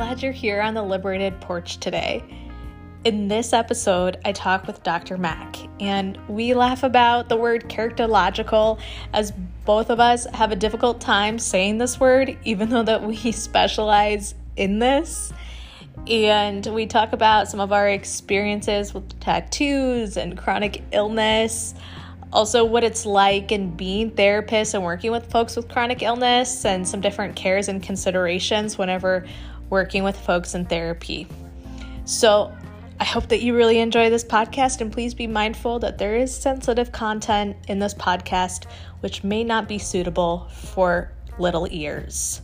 glad you're here on the Liberated Porch today. In this episode, I talk with Dr. Mac, and we laugh about the word characterological as both of us have a difficult time saying this word, even though that we specialize in this. And we talk about some of our experiences with tattoos and chronic illness also what it's like in being therapists and working with folks with chronic illness and some different cares and considerations whenever working with folks in therapy. So, I hope that you really enjoy this podcast and please be mindful that there is sensitive content in this podcast which may not be suitable for little ears.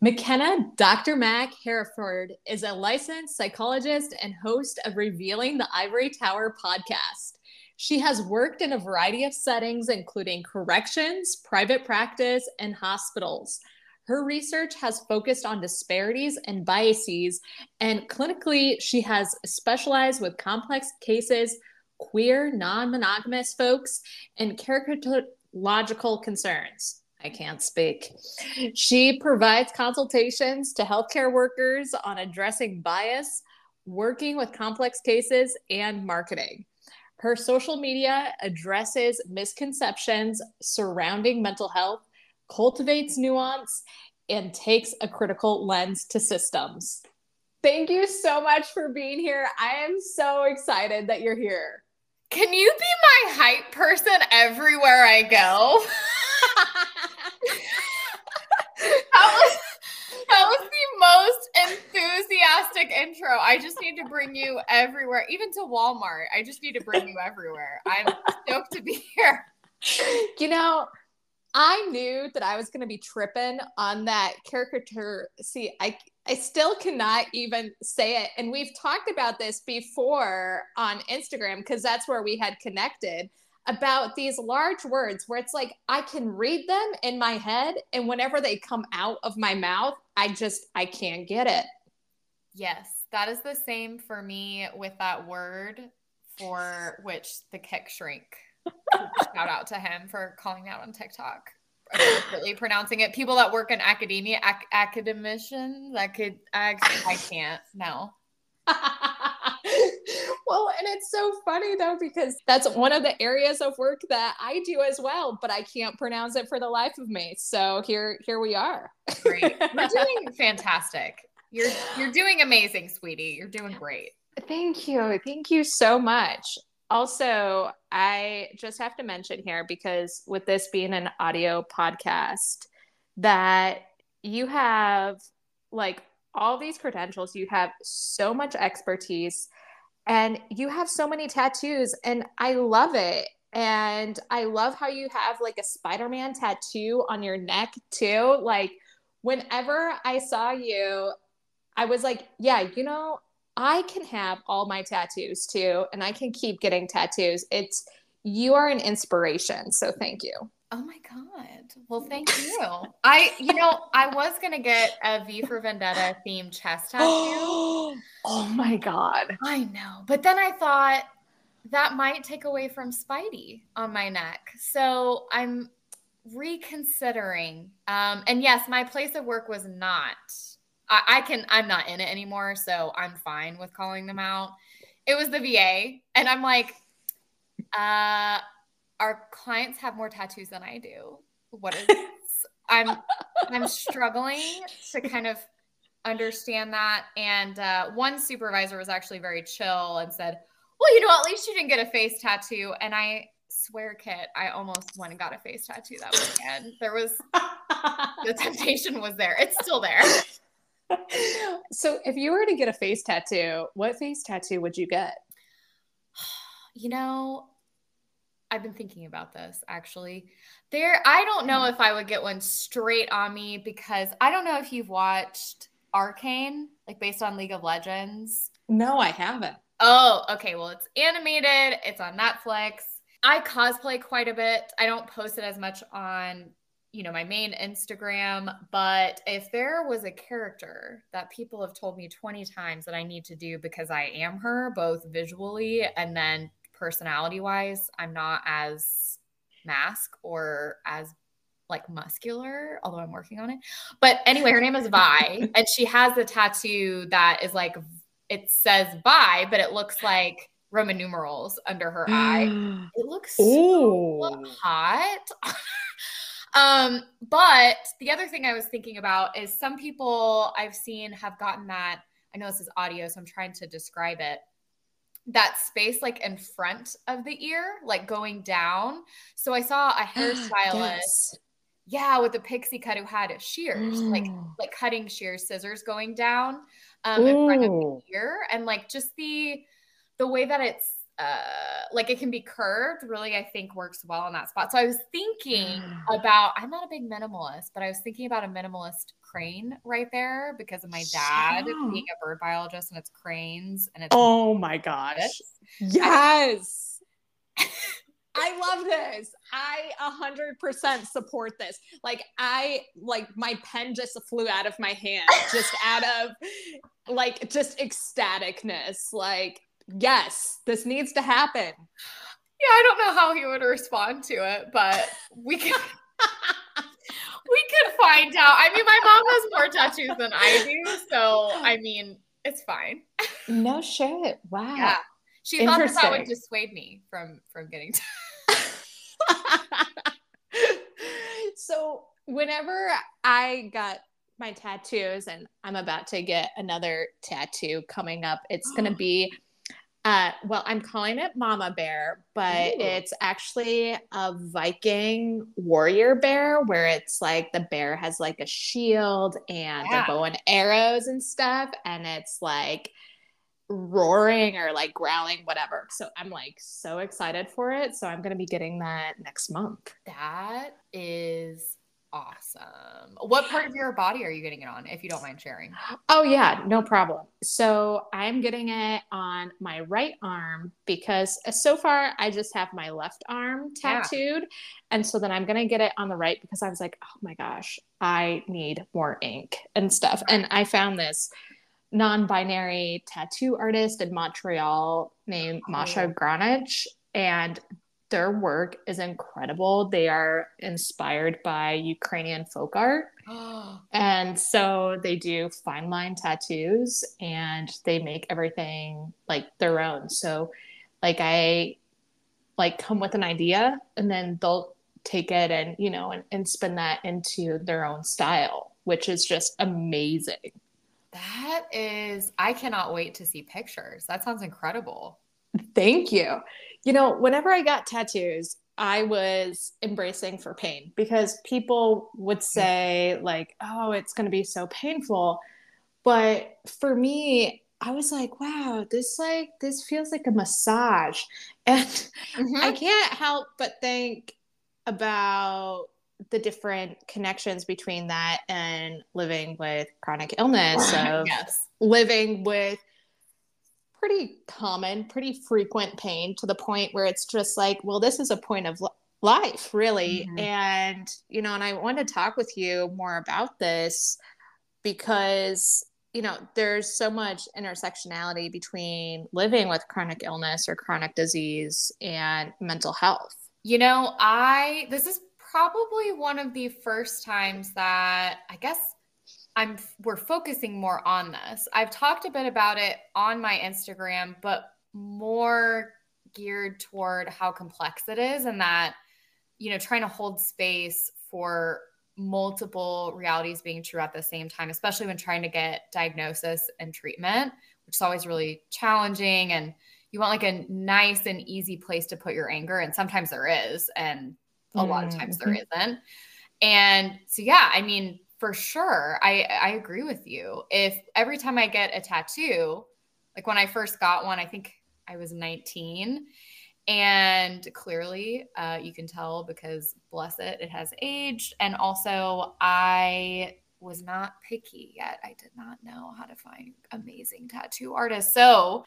McKenna Dr. Mac Hereford is a licensed psychologist and host of Revealing the Ivory Tower podcast. She has worked in a variety of settings, including corrections, private practice, and hospitals. Her research has focused on disparities and biases, and clinically, she has specialized with complex cases, queer, non monogamous folks, and characterological concerns. I can't speak. She provides consultations to healthcare workers on addressing bias, working with complex cases, and marketing. Her social media addresses misconceptions surrounding mental health, cultivates nuance, and takes a critical lens to systems. Thank you so much for being here. I am so excited that you're here. Can you be my hype person everywhere I go? that was that was the most enthusiastic intro. I just need to bring you everywhere, even to Walmart. I just need to bring you everywhere. I'm stoked to be here. You know, I knew that I was going to be tripping on that caricature. See, I I still cannot even say it. And we've talked about this before on Instagram because that's where we had connected about these large words where it's like I can read them in my head and whenever they come out of my mouth, I just I can't get it. Yes, that is the same for me with that word for which the kick shrink. Shout out to him for calling out on TikTok. Appropriately pronouncing it. People that work in academia, ac- academicians, I could, I, I can't. No. well, and it's so funny though, because that's one of the areas of work that I do as well, but I can't pronounce it for the life of me. So here, here we are. Great. We're doing fantastic. You're you're doing amazing, sweetie. You're doing great. Thank you. Thank you so much. Also, I just have to mention here because with this being an audio podcast, that you have like all these credentials, you have so much expertise, and you have so many tattoos, and I love it. And I love how you have like a Spider Man tattoo on your neck, too. Like, whenever I saw you, I was like, yeah, you know, I can have all my tattoos too, and I can keep getting tattoos. It's you are an inspiration. So thank you. Oh my god. Well, thank you. I, you know, I was gonna get a V for Vendetta themed chest tattoo. oh my god. I know, but then I thought that might take away from Spidey on my neck. So I'm reconsidering. Um, and yes, my place of work was not. I, I can. I'm not in it anymore, so I'm fine with calling them out. It was the VA, and I'm like, uh our clients have more tattoos than I do. What is I'm I'm struggling to kind of understand that. And uh, one supervisor was actually very chill and said, "Well, you know, at least you didn't get a face tattoo." And I swear, Kit, I almost went and got a face tattoo that weekend. There was the temptation was there. It's still there. So, if you were to get a face tattoo, what face tattoo would you get? You know, I've been thinking about this actually. There, I don't know if I would get one straight on me because I don't know if you've watched Arcane, like based on League of Legends. No, I haven't. Oh, okay. Well, it's animated, it's on Netflix. I cosplay quite a bit. I don't post it as much on, you know, my main Instagram, but if there was a character that people have told me 20 times that I need to do because I am her both visually and then personality wise, I'm not as mask or as like muscular, although I'm working on it. But anyway, her name is Vi, and she has a tattoo that is like it says Vi, but it looks like Roman numerals under her eye. It looks so hot. um, but the other thing I was thinking about is some people I've seen have gotten that. I know this is audio, so I'm trying to describe it that space like in front of the ear, like going down. So I saw a hairstylist, yes. yeah, with a pixie cut who had shears, like like cutting shears, scissors going down um, in front of the ear, and like just the the way that it's uh like it can be curved really i think works well in that spot so i was thinking about i'm not a big minimalist but i was thinking about a minimalist crane right there because of my dad yeah. being a bird biologist and it's cranes and it's oh my gosh yes I love this. i hundred percent support this. Like I like my pen just flew out of my hand, just out of like just ecstaticness. Like yes, this needs to happen. Yeah, I don't know how he would respond to it, but we can we could find out. I mean, my mom has more tattoos than I do, so I mean, it's fine. No shit. Wow. Yeah. She thought that, that would dissuade me from from getting t- so whenever I got my tattoos and I'm about to get another tattoo coming up, it's going to be uh, well, I'm calling it Mama Bear, but Ooh. it's actually a Viking warrior bear where it's like the bear has like a shield and yeah. the bow and arrows and stuff. And it's like roaring or like growling, whatever. So I'm like so excited for it. So I'm going to be getting that next month. That is awesome. What part of your body are you getting it on, if you don't mind sharing? Oh, yeah, no problem. So I'm getting it on my right arm because uh, so far I just have my left arm tattooed. Yeah. And so then I'm going to get it on the right because I was like, oh my gosh, I need more ink and stuff. And I found this non-binary tattoo artist in Montreal named Masha Granich and their work is incredible. They are inspired by Ukrainian folk art. and so they do fine line tattoos and they make everything like their own. So like I like come with an idea and then they'll take it and you know and, and spin that into their own style, which is just amazing. That is I cannot wait to see pictures. That sounds incredible. Thank you. You know, whenever I got tattoos, I was embracing for pain because people would say, like, oh, it's going to be so painful. But for me, I was like, wow, this like this feels like a massage. And mm-hmm. I can't help but think about the different connections between that and living with chronic illness of yes. living with pretty common, pretty frequent pain to the point where it's just like, well, this is a point of life, really. Mm-hmm. And, you know, and I want to talk with you more about this because, you know, there's so much intersectionality between living with chronic illness or chronic disease and mental health. You know, I, this is probably one of the first times that I guess I'm we're focusing more on this. I've talked a bit about it on my Instagram, but more geared toward how complex it is and that you know trying to hold space for multiple realities being true at the same time especially when trying to get diagnosis and treatment which is always really challenging and you want like a nice and easy place to put your anger and sometimes there is and a mm-hmm. lot of times there mm-hmm. isn't and so yeah i mean for sure. I I agree with you. If every time I get a tattoo, like when I first got one, I think I was 19 and clearly uh, you can tell because bless it it has aged and also i was not picky yet i did not know how to find amazing tattoo artists so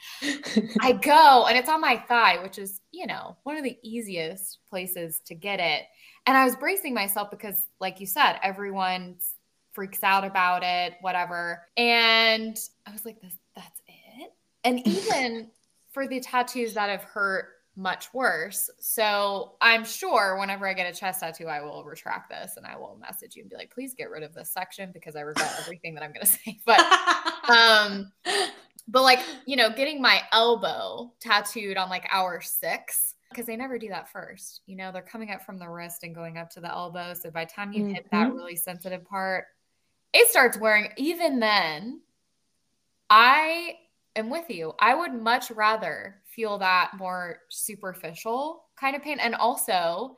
i go and it's on my thigh which is you know one of the easiest places to get it and i was bracing myself because like you said everyone's freaks out about it, whatever. And I was like, this, that's it. And even for the tattoos that have hurt much worse. So I'm sure whenever I get a chest tattoo, I will retract this and I will message you and be like, please get rid of this section because I regret everything that I'm gonna say. But um but like, you know, getting my elbow tattooed on like hour six, because they never do that first. You know, they're coming up from the wrist and going up to the elbow. So by the time you mm-hmm. hit that mm-hmm. really sensitive part, it starts wearing. Even then, I am with you. I would much rather feel that more superficial kind of pain. And also,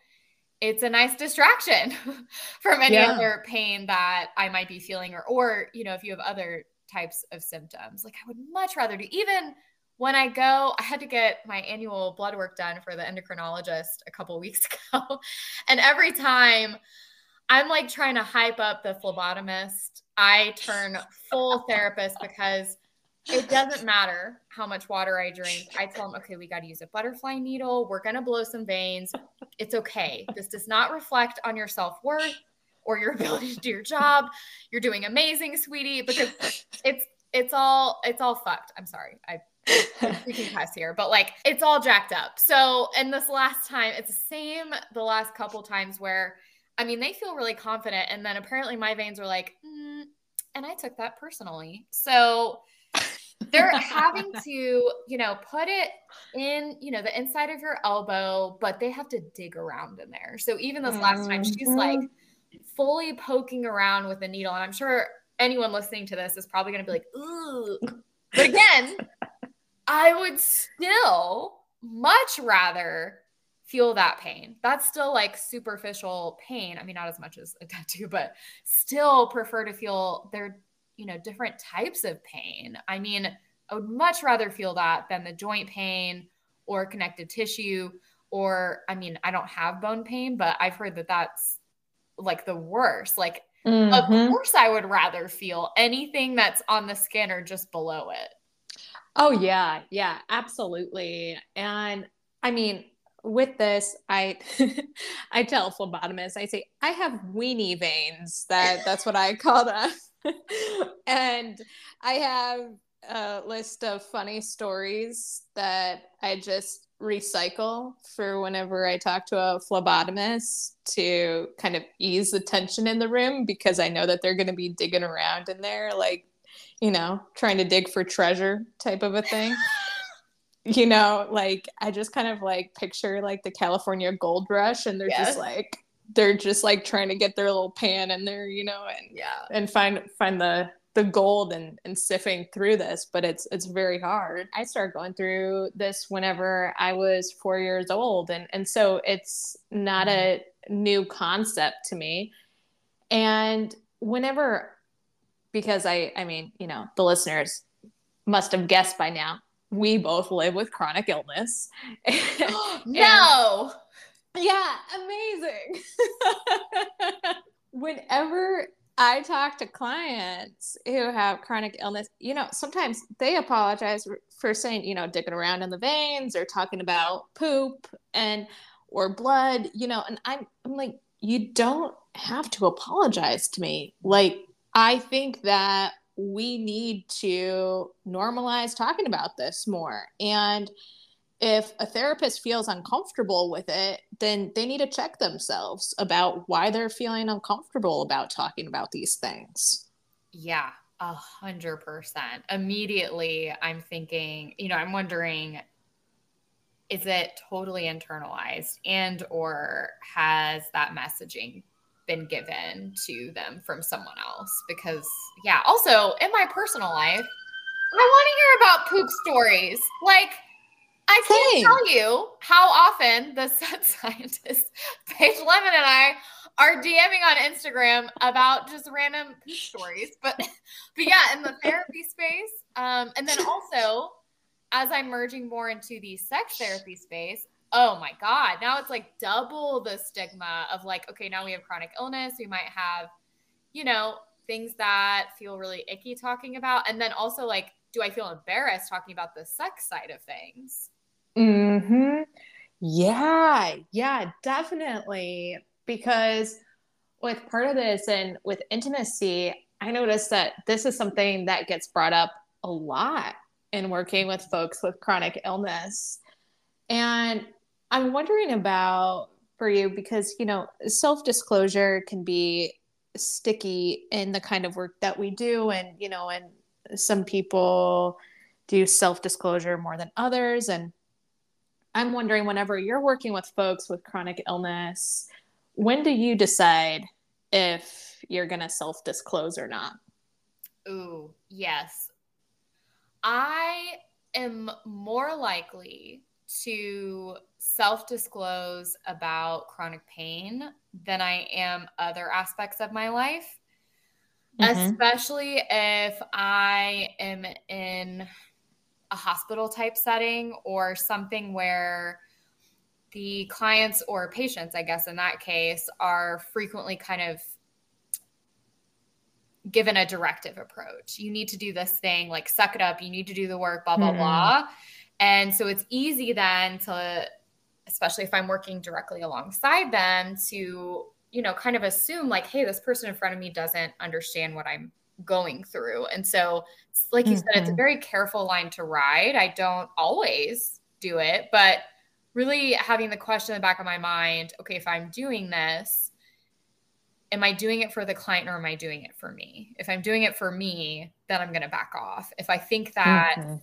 it's a nice distraction from any yeah. other pain that I might be feeling, or, or, you know, if you have other types of symptoms, like I would much rather do even when I go, I had to get my annual blood work done for the endocrinologist a couple weeks ago. and every time I'm like trying to hype up the phlebotomist, I turn full therapist because it doesn't matter how much water I drink. I tell them, okay, we got to use a butterfly needle. We're going to blow some veins. It's okay. This does not reflect on your self worth or your ability to do your job. You're doing amazing, sweetie, because it's, it's all, it's all fucked. I'm sorry. I, can cuss here, but like it's all jacked up. So, and this last time, it's the same the last couple times where, I mean, they feel really confident. And then apparently my veins were like, mm, and I took that personally. So, they're having to, you know, put it in, you know, the inside of your elbow, but they have to dig around in there. So even this last time, she's like mm-hmm. fully poking around with a needle. And I'm sure anyone listening to this is probably going to be like, ooh. But again, I would still much rather feel that pain. That's still like superficial pain. I mean, not as much as a tattoo, but still prefer to feel their you know, different types of pain. I mean, I would much rather feel that than the joint pain or connective tissue. Or, I mean, I don't have bone pain, but I've heard that that's like the worst. Like, mm-hmm. of course, I would rather feel anything that's on the skin or just below it. Oh, yeah. Yeah, absolutely. And I mean, with this, I I tell phlebotomists, I say I have weenie veins. That that's what I call them. and I have a list of funny stories that I just recycle for whenever I talk to a phlebotomist to kind of ease the tension in the room because I know that they're going to be digging around in there, like, you know, trying to dig for treasure type of a thing. you know, like I just kind of like picture like the California gold rush and they're yes. just like they're just like trying to get their little pan in there, you know, and yeah, and find find the the gold and and sifting through this, but it's it's very hard. I started going through this whenever I was four years old, and and so it's not mm-hmm. a new concept to me. And whenever, because I I mean, you know, the listeners must have guessed by now, we both live with chronic illness. no. Yeah, amazing. Whenever I talk to clients who have chronic illness, you know, sometimes they apologize for saying, you know, digging around in the veins or talking about poop and or blood, you know, and I'm I'm like, you don't have to apologize to me. Like I think that we need to normalize talking about this more. And if a therapist feels uncomfortable with it, then they need to check themselves about why they're feeling uncomfortable about talking about these things. Yeah, a hundred percent. Immediately, I'm thinking, you know, I'm wondering, is it totally internalized and or has that messaging been given to them from someone else? Because yeah, also in my personal life, I want to hear about poop stories. Like I can't tell you how often the set scientist, Paige Lemon, and I are DMing on Instagram about just random poop stories. But, but yeah, in the therapy space, um, and then also as I'm merging more into the sex therapy space, oh my god, now it's like double the stigma of like, okay, now we have chronic illness, we might have, you know, things that feel really icky talking about, and then also like, do I feel embarrassed talking about the sex side of things? Hmm. Yeah. Yeah. Definitely. Because with part of this and with intimacy, I noticed that this is something that gets brought up a lot in working with folks with chronic illness. And I'm wondering about for you because, you know, self disclosure can be sticky in the kind of work that we do. And, you know, and some people do self disclosure more than others. And I'm wondering whenever you're working with folks with chronic illness, when do you decide if you're going to self disclose or not? Ooh, yes. I am more likely to self disclose about chronic pain than I am other aspects of my life, mm-hmm. especially if I am in a hospital type setting or something where the clients or patients, I guess in that case, are frequently kind of given a directive approach. You need to do this thing, like suck it up, you need to do the work, blah, blah, mm-hmm. blah. And so it's easy then to, especially if I'm working directly alongside them, to, you know, kind of assume like, hey, this person in front of me doesn't understand what I'm going through. And so, like you mm-hmm. said, it's a mm-hmm. very careful line to ride. I don't always do it, but really having the question in the back of my mind okay, if I'm doing this, am I doing it for the client or am I doing it for me? If I'm doing it for me, then I'm going to back off. If I think that mm-hmm.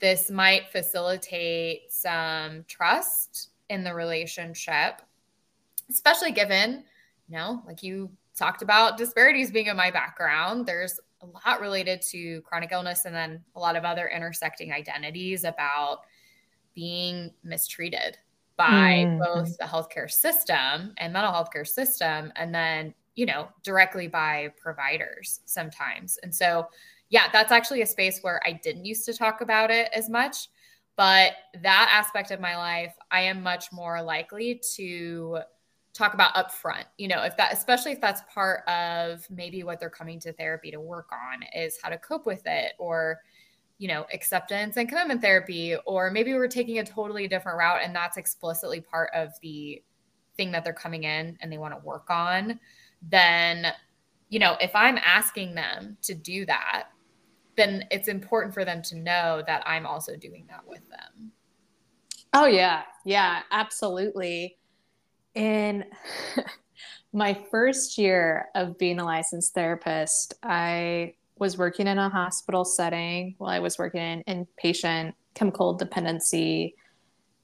This might facilitate some trust in the relationship, especially given, you know, like you talked about disparities being in my background. There's a lot related to chronic illness and then a lot of other intersecting identities about being mistreated by mm-hmm. both the healthcare system and mental health care system and then you know directly by providers sometimes and so yeah that's actually a space where i didn't used to talk about it as much but that aspect of my life i am much more likely to talk about upfront you know if that especially if that's part of maybe what they're coming to therapy to work on is how to cope with it or you know acceptance and commitment therapy or maybe we're taking a totally different route and that's explicitly part of the thing that they're coming in and they want to work on then you know if i'm asking them to do that then it's important for them to know that i'm also doing that with them. Oh yeah. Yeah absolutely. In my first year of being a licensed therapist, I was working in a hospital setting while I was working in inpatient chemical dependency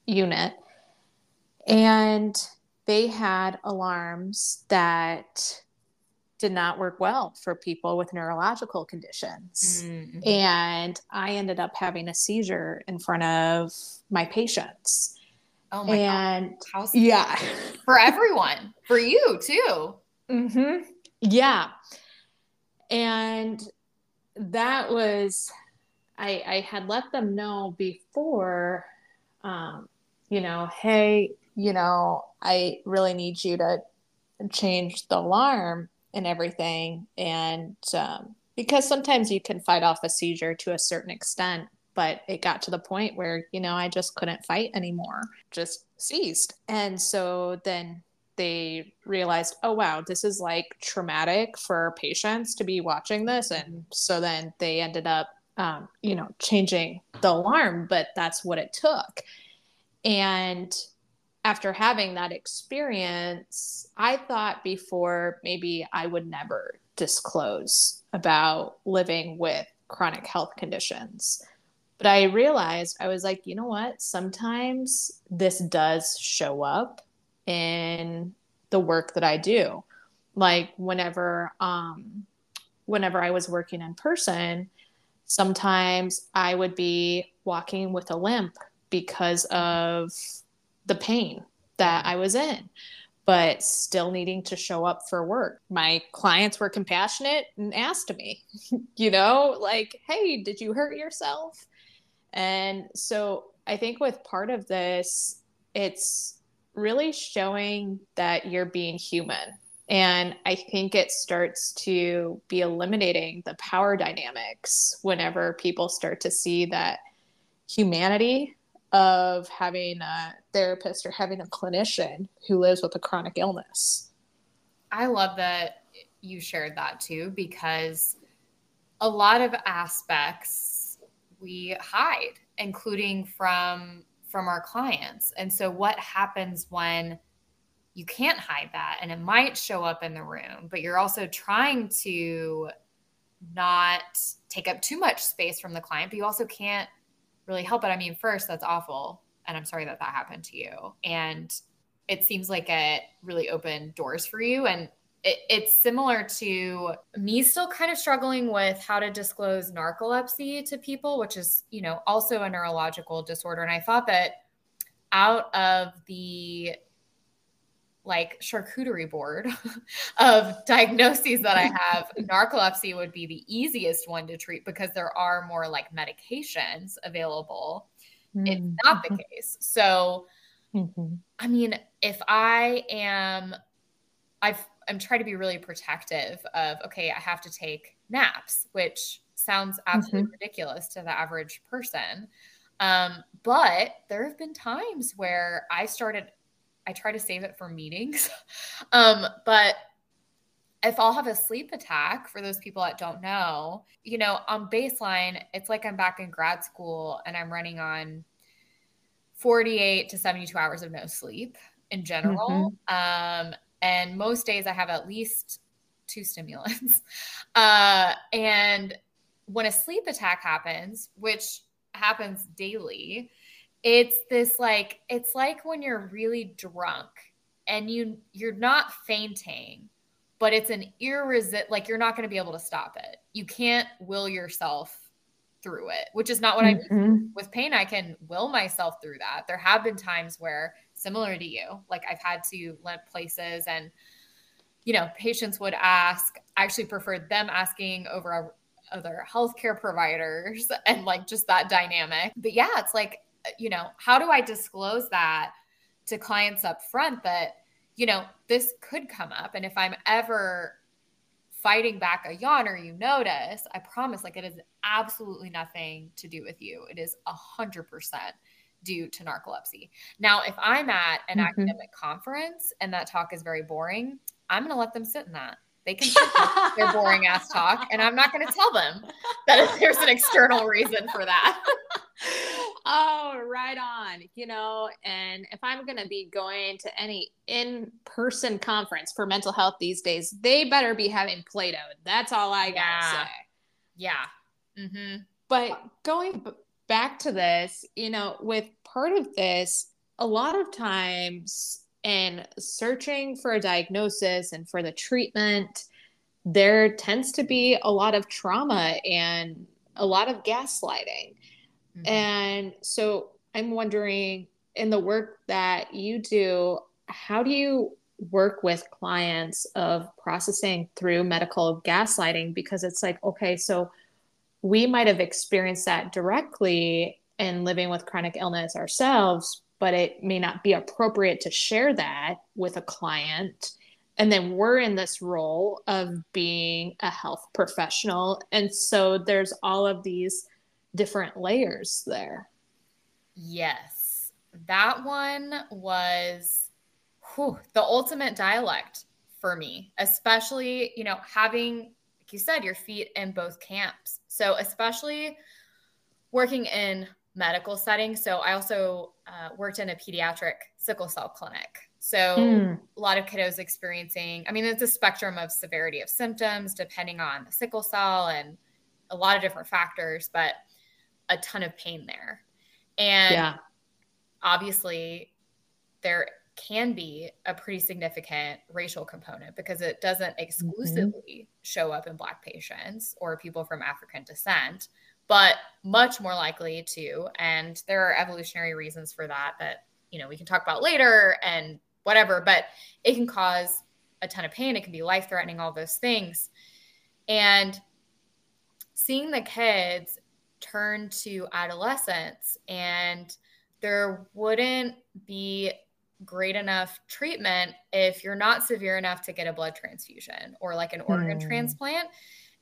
unit. And they had alarms that did not work well for people with neurological conditions. Mm-hmm. And I ended up having a seizure in front of my patients. Oh my and god. How yeah. For everyone. for you too. Mm-hmm. Yeah. And that was I I had let them know before um, you know, hey, you know, I really need you to change the alarm and everything. And um, because sometimes you can fight off a seizure to a certain extent, but it got to the point where you know i just couldn't fight anymore. Just seized. And so then they realized oh wow this is like traumatic for patients to be watching this. And so then they ended up um, you know changing the alarm but that's what it took. And after having that experience i thought before maybe i would never disclose about living with chronic health conditions but I realized I was like, you know what? Sometimes this does show up in the work that I do. Like whenever um whenever I was working in person, sometimes I would be walking with a limp because of the pain that I was in, but still needing to show up for work. My clients were compassionate and asked me, you know, like, hey, did you hurt yourself? And so I think with part of this, it's really showing that you're being human. And I think it starts to be eliminating the power dynamics whenever people start to see that humanity of having a therapist or having a clinician who lives with a chronic illness. I love that you shared that too, because a lot of aspects we hide, including from from our clients. And so, what happens when you can't hide that and it might show up in the room, but you're also trying to not take up too much space from the client, but you also can't really help it. I mean, first, that's awful. And I'm sorry that that happened to you. And it seems like it really opened doors for you. And it, it's similar to me still kind of struggling with how to disclose narcolepsy to people, which is, you know, also a neurological disorder. And I thought that out of the like charcuterie board of diagnoses that I have, narcolepsy would be the easiest one to treat because there are more like medications available. Mm-hmm. It's not the case. So, mm-hmm. I mean, if I am, I've, I'm trying to be really protective of, okay, I have to take naps, which sounds absolutely mm-hmm. ridiculous to the average person. Um, but there have been times where I started I try to save it for meetings. um, but if I'll have a sleep attack for those people that don't know, you know, on baseline, it's like I'm back in grad school and I'm running on 48 to 72 hours of no sleep in general. Mm-hmm. Um, and most days I have at least two stimulants. Uh, and when a sleep attack happens, which happens daily, it's this like it's like when you're really drunk and you you're not fainting but it's an irresistible like you're not going to be able to stop it. You can't will yourself through it which is not what mm-hmm. i mean with pain. I can will myself through that. There have been times where similar to you like i've had to limp places and you know patients would ask i actually preferred them asking over other healthcare providers and like just that dynamic. But yeah it's like you know, how do I disclose that to clients up front that, you know, this could come up? And if I'm ever fighting back a yawn or you notice, I promise, like, it is absolutely nothing to do with you. It is a hundred percent due to narcolepsy. Now, if I'm at an mm-hmm. academic conference and that talk is very boring, I'm going to let them sit in that. They can their boring ass talk, and I'm not going to tell them that there's an external reason for that. oh, right on. You know, and if I'm going to be going to any in person conference for mental health these days, they better be having Play Doh. That's all I got to yeah. say. Yeah. Mm-hmm. But going back to this, you know, with part of this, a lot of times in searching for a diagnosis and for the treatment, there tends to be a lot of trauma and a lot of gaslighting. Mm-hmm. And so I'm wondering in the work that you do, how do you work with clients of processing through medical gaslighting? Because it's like, okay, so we might have experienced that directly in living with chronic illness ourselves, but it may not be appropriate to share that with a client. And then we're in this role of being a health professional. And so there's all of these different layers there. Yes. That one was whew, the ultimate dialect for me, especially, you know, having, like you said, your feet in both camps. So, especially working in medical setting. So, I also uh, worked in a pediatric sickle cell clinic. So, mm. a lot of kiddos experiencing, I mean, it's a spectrum of severity of symptoms depending on the sickle cell and a lot of different factors, but a ton of pain there. And yeah. obviously, there can be a pretty significant racial component because it doesn't mm-hmm. exclusively mm-hmm. show up in Black patients or people from African descent, but much more likely to. And there are evolutionary reasons for that that, you know, we can talk about later and whatever, but it can cause a ton of pain. It can be life threatening, all those things. And seeing the kids turn to adolescence and there wouldn't be great enough treatment if you're not severe enough to get a blood transfusion or like an organ mm. transplant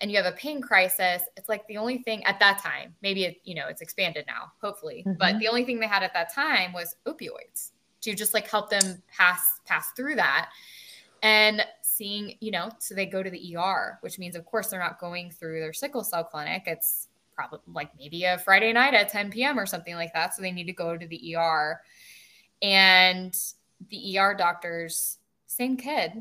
and you have a pain crisis it's like the only thing at that time maybe it you know it's expanded now hopefully mm-hmm. but the only thing they had at that time was opioids to just like help them pass pass through that and seeing you know so they go to the ER which means of course they're not going through their sickle cell clinic it's probably like maybe a Friday night at 10 p.m. or something like that. So they need to go to the ER. And the ER doctors, same kid,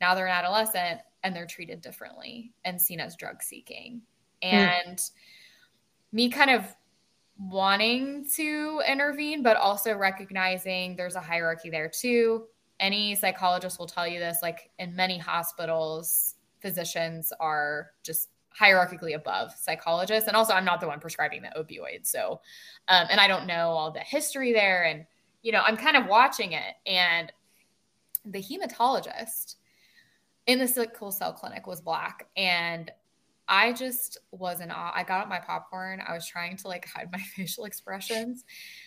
now they're an adolescent and they're treated differently and seen as drug seeking. Hmm. And mm. me kind of wanting to intervene, but also recognizing there's a hierarchy there too. Any psychologist will tell you this, like in many hospitals, physicians are just hierarchically above psychologists. And also, I'm not the one prescribing the opioid. So, um, and I don't know all the history there. And, you know, I'm kind of watching it. And the hematologist in the sickle cell clinic was black. And I just was in awe. I got up my popcorn. I was trying to like hide my facial expressions.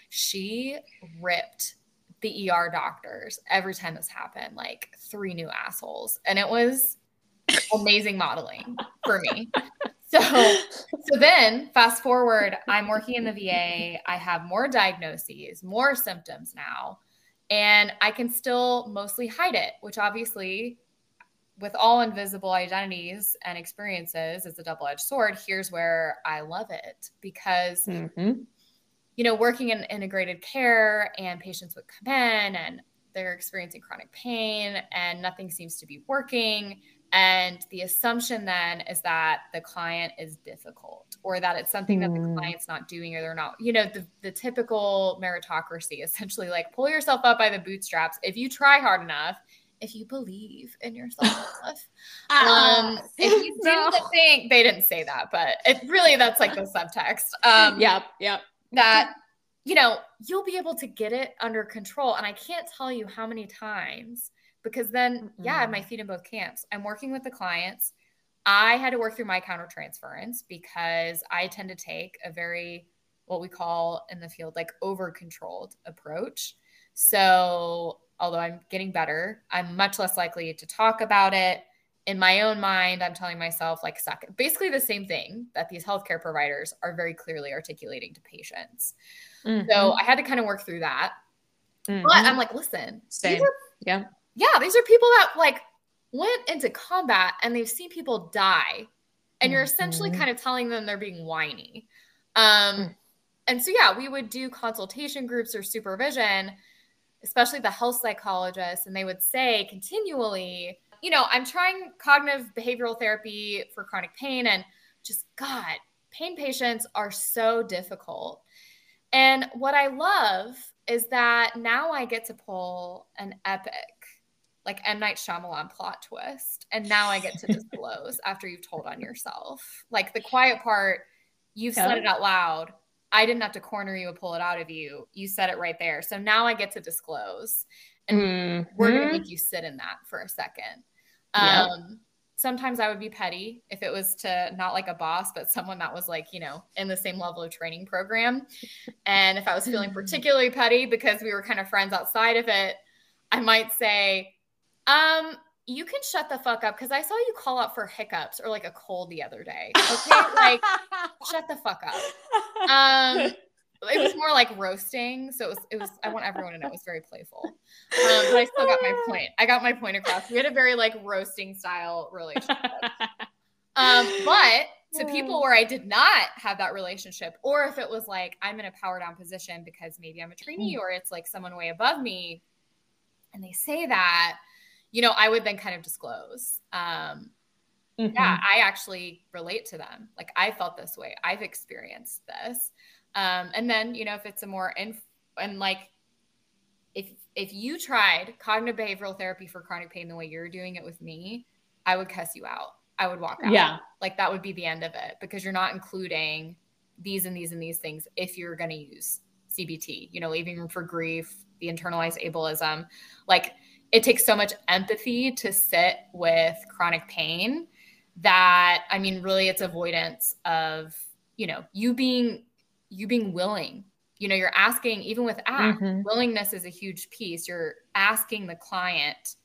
She ripped the ER doctors every time this happened, like three new assholes. And it was amazing modeling for me. So, so then fast forward, I'm working in the VA. I have more diagnoses, more symptoms now, and I can still mostly hide it, which obviously, with all invisible identities and experiences, is a double edged sword. Here's where I love it because, mm-hmm. you know, working in integrated care and patients would come in and they're experiencing chronic pain and nothing seems to be working and the assumption then is that the client is difficult or that it's something mm. that the hmm. client's not doing or they're not, you know, the, the typical meritocracy, essentially like pull yourself up by the bootstraps. If you try hard enough, if you believe in yourself enough. um, if you no. didn't think they didn't say that, but it really that's like the subtext. Um, yep, yep. That you know you'll be able to get it under control, and I can't tell you how many times because then, mm-hmm. yeah, I have my feet in both camps. I'm working with the clients. I had to work through my countertransference because I tend to take a very, what we call in the field, like over controlled approach. So, although I'm getting better, I'm much less likely to talk about it. In my own mind, I'm telling myself, like, suck it. Basically, the same thing that these healthcare providers are very clearly articulating to patients. Mm-hmm. So, I had to kind of work through that. Mm-hmm. But I'm like, listen, Same. Are, yeah yeah, these are people that like went into combat and they've seen people die. And you're essentially mm-hmm. kind of telling them they're being whiny. Um, mm. and so yeah, we would do consultation groups or supervision, especially the health psychologists, and they would say continually, you know, I'm trying cognitive behavioral therapy for chronic pain, and just God, pain patients are so difficult. And what I love is that now I get to pull an epic like M Night Shyamalan plot twist, and now I get to disclose after you've told on yourself. Like the quiet part, you've yeah. said it out loud. I didn't have to corner you and pull it out of you. You said it right there. So now I get to disclose, and mm-hmm. we're gonna make you sit in that for a second. Um, sometimes I would be petty if it was to not like a boss, but someone that was like, you know, in the same level of training program. And if I was feeling particularly petty because we were kind of friends outside of it, I might say, um, you can shut the fuck up because I saw you call out for hiccups or like a cold the other day. Okay, like shut the fuck up. Um, it was more like roasting, so it was. It was. I want everyone to know it was very playful. Um, but I still got my point. I got my point across. We had a very like roasting style relationship. Um, but to people where I did not have that relationship, or if it was like I'm in a power down position because maybe I'm a trainee mm. or it's like someone way above me, and they say that you know, I would then kind of disclose. Um, mm-hmm. Yeah, I actually relate to them. Like I felt this way. I've experienced this. Um, and then, you know, if it's a more inf- and like if if you tried cognitive behavioral therapy for chronic pain the way you're doing it with me, I would cuss you out. I would walk out. Yeah. Like that would be the end of it because you're not including these and these and these things if you're going to use CBT, you know, leaving room for grief, the internalized ableism. Like it takes so much empathy to sit with chronic pain that I mean, really, it's avoidance of you know you being you being willing. You know, you're asking even with ACT, mm-hmm. willingness is a huge piece. You're asking the client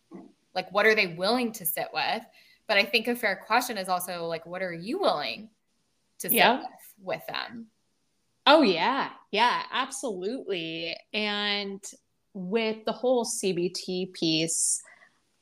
like, what are they willing to sit with? But I think a fair question is also like, what are you willing to sit yeah. with, with them? Oh yeah, yeah, absolutely. And with the whole CBT piece,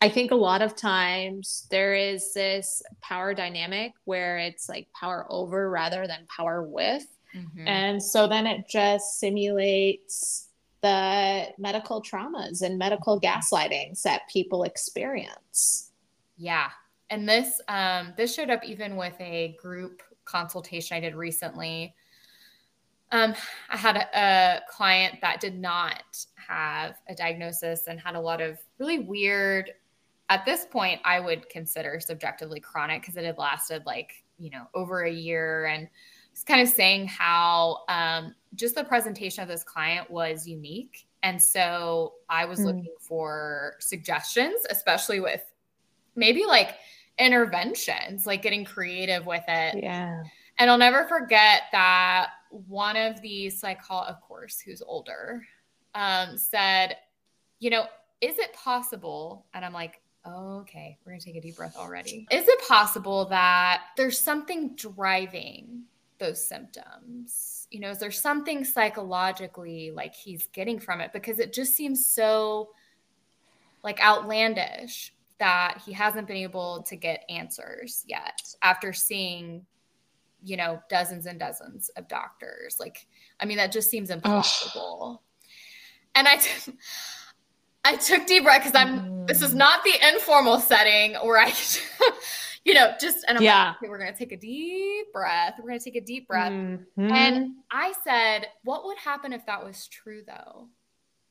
I think a lot of times there is this power dynamic where it's like power over rather than power with. Mm-hmm. And so then it just simulates the medical traumas and medical gaslightings that people experience. Yeah. And this um this showed up even with a group consultation I did recently. Um, I had a, a client that did not have a diagnosis and had a lot of really weird at this point I would consider subjectively chronic because it had lasted like, you know, over a year and it's kind of saying how um, just the presentation of this client was unique. And so I was mm. looking for suggestions, especially with maybe like interventions, like getting creative with it. Yeah. And I'll never forget that one of the psychol, of course, who's older, um, said, you know, is it possible? And I'm like, okay, we're to take a deep breath already. Is it possible that there's something driving those symptoms? You know, is there something psychologically like he's getting from it? Because it just seems so like outlandish that he hasn't been able to get answers yet after seeing you know dozens and dozens of doctors like i mean that just seems impossible and i t- I took deep breath because I'm. Mm. This is not the informal setting where I, you know, just and I'm yeah. like, okay, we're gonna take a deep breath. We're gonna take a deep breath. Mm-hmm. And I said, what would happen if that was true, though?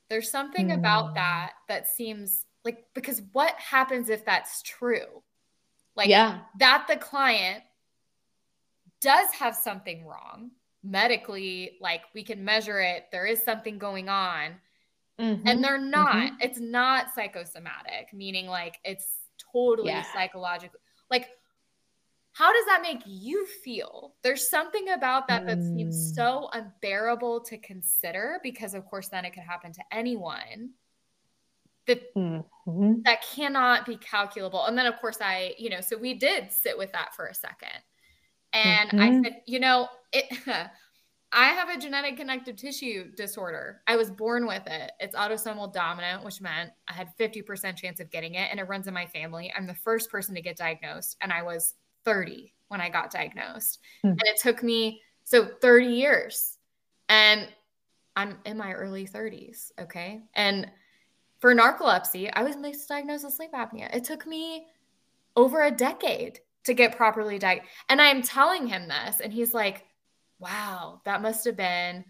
There's something mm. about that that seems like because what happens if that's true? Like, yeah, that the client does have something wrong medically. Like we can measure it. There is something going on Mm-hmm. And they're not. Mm-hmm. It's not psychosomatic, meaning like it's totally yeah. psychological. Like, how does that make you feel? There's something about that mm. that seems mm. so unbearable to consider because, of course, then it could happen to anyone. That mm-hmm. that cannot be calculable. And then, of course, I, you know, so we did sit with that for a second, and I mm-hmm. said, you know, it. I have a genetic connective tissue disorder. I was born with it. It's autosomal dominant, which meant I had 50% chance of getting it and it runs in my family. I'm the first person to get diagnosed and I was 30 when I got diagnosed. Hmm. And it took me so 30 years. And I'm in my early 30s, okay? And for narcolepsy, I was misdiagnosed with sleep apnea. It took me over a decade to get properly diagnosed. And I'm telling him this and he's like, wow, that must have been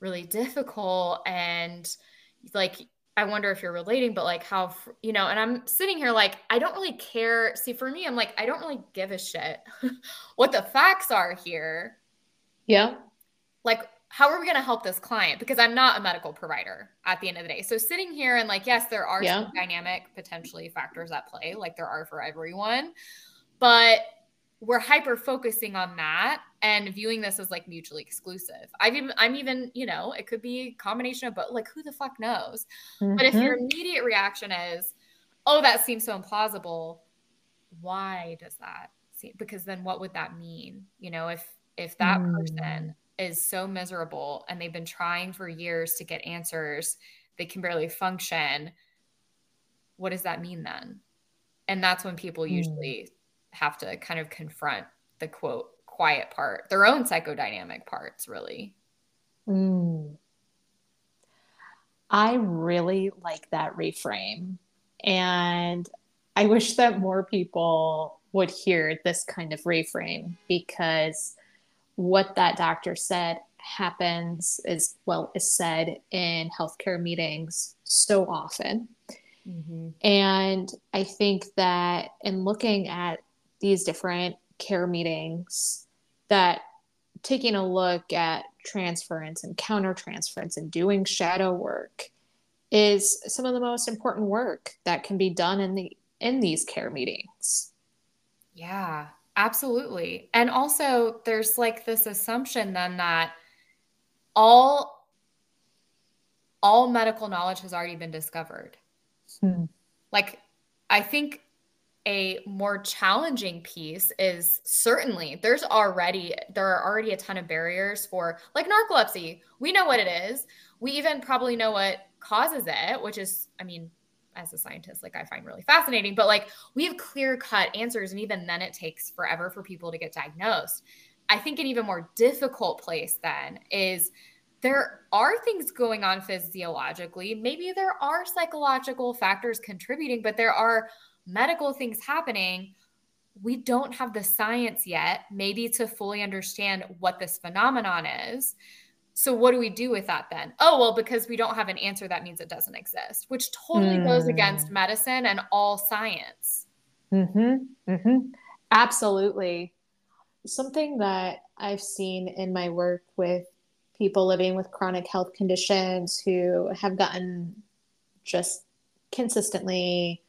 really difficult. And like, I wonder if you're relating, but like how, you know, and I'm sitting here like, I don't really care. See, for me, I'm like, I don't really give a shit what the facts are here. Yeah. Like, how are we going to help this client? Because I'm not a medical provider at the end of the day. So sitting here and like, yes, there are yeah. some dynamic potentially factors at play, like there are for everyone. But we're hyper focusing on that and viewing this as like mutually exclusive. I've even I'm even, you know, it could be a combination of but like who the fuck knows. Mm-hmm. But if your mm-hmm. immediate reaction is, "Oh, that seems so implausible." Why does that seem because then what would that mean? You know, if if that mm. person is so miserable and they've been trying for years to get answers, they can barely function, what does that mean then? And that's when people mm. usually have to kind of confront the quote quiet part, their own psychodynamic parts, really. Mm. I really like that reframe. And I wish that more people would hear this kind of reframe because what that doctor said happens is well is said in healthcare meetings so often. Mm-hmm. And I think that in looking at these different care meetings that taking a look at transference and countertransference and doing shadow work is some of the most important work that can be done in the in these care meetings. Yeah, absolutely. And also there's like this assumption then that all all medical knowledge has already been discovered. Hmm. Like I think a more challenging piece is certainly there's already there are already a ton of barriers for like narcolepsy we know what it is we even probably know what causes it which is i mean as a scientist, like I find really fascinating, but like we have clear cut answers. And even then, it takes forever for people to get diagnosed. I think an even more difficult place then is there are things going on physiologically. Maybe there are psychological factors contributing, but there are medical things happening. We don't have the science yet, maybe to fully understand what this phenomenon is. So, what do we do with that then? Oh, well, because we don't have an answer, that means it doesn't exist, which totally mm. goes against medicine and all science. Mm-hmm. Mm-hmm. Absolutely. Something that I've seen in my work with people living with chronic health conditions who have gotten just consistently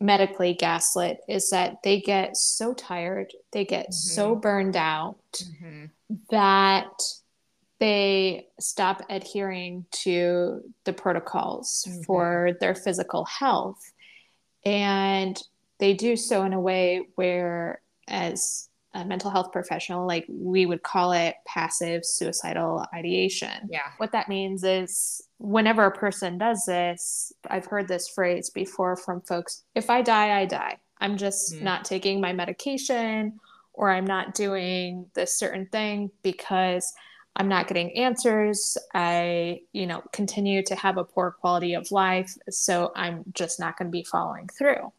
medically gaslit is that they get so tired, they get mm-hmm. so burned out mm-hmm. that they stop adhering to the protocols mm-hmm. for their physical health. And they do so in a way where, as a mental health professional, like we would call it passive suicidal ideation. Yeah. What that means is whenever a person does this, I've heard this phrase before from folks if I die, I die. I'm just mm. not taking my medication or I'm not doing this certain thing because I'm not getting answers. I, you know, continue to have a poor quality of life. So I'm just not going to be following through.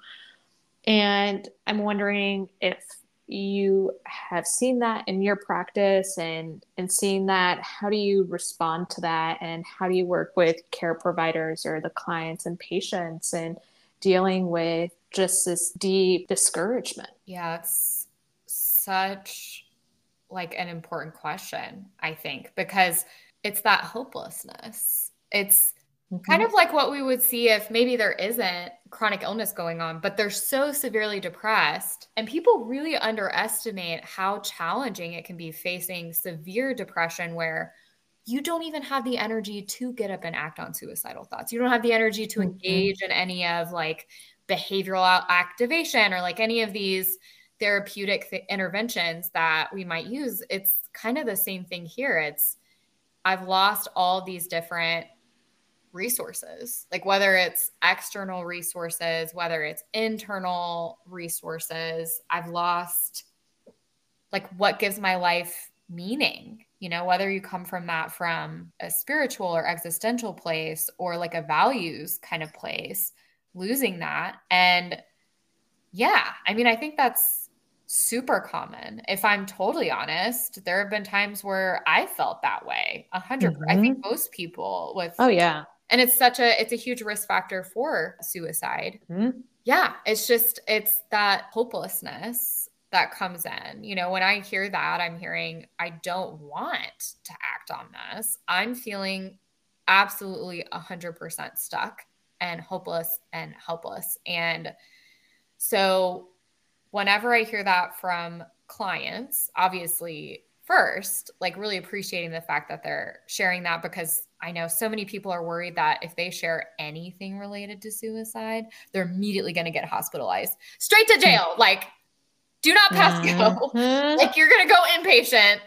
And I'm wondering if you have seen that in your practice and and seeing that how do you respond to that? And how do you work with care providers or the clients and patients and dealing with just this deep discouragement? Yeah it's such like an important question i think because it's that hopelessness. It's Mm-hmm. Kind of like what we would see if maybe there isn't chronic illness going on, but they're so severely depressed. And people really underestimate how challenging it can be facing severe depression where you don't even have the energy to get up and act on suicidal thoughts. You don't have the energy to mm-hmm. engage in any of like behavioral activation or like any of these therapeutic th- interventions that we might use. It's kind of the same thing here. It's I've lost all these different resources, like whether it's external resources, whether it's internal resources. I've lost like what gives my life meaning, you know, whether you come from that from a spiritual or existential place or like a values kind of place, losing that. And yeah, I mean, I think that's super common. If I'm totally honest, there have been times where I felt that way. A 100 mm-hmm. I think most people with Oh yeah and it's such a it's a huge risk factor for suicide. Mm-hmm. yeah it's just it's that hopelessness that comes in. You know when i hear that i'm hearing i don't want to act on this. I'm feeling absolutely 100% stuck and hopeless and helpless. And so whenever i hear that from clients obviously first like really appreciating the fact that they're sharing that because I know so many people are worried that if they share anything related to suicide, they're immediately going to get hospitalized, straight to jail. Hmm. Like, do not pass go. Mm-hmm. Like, you're going to go inpatient.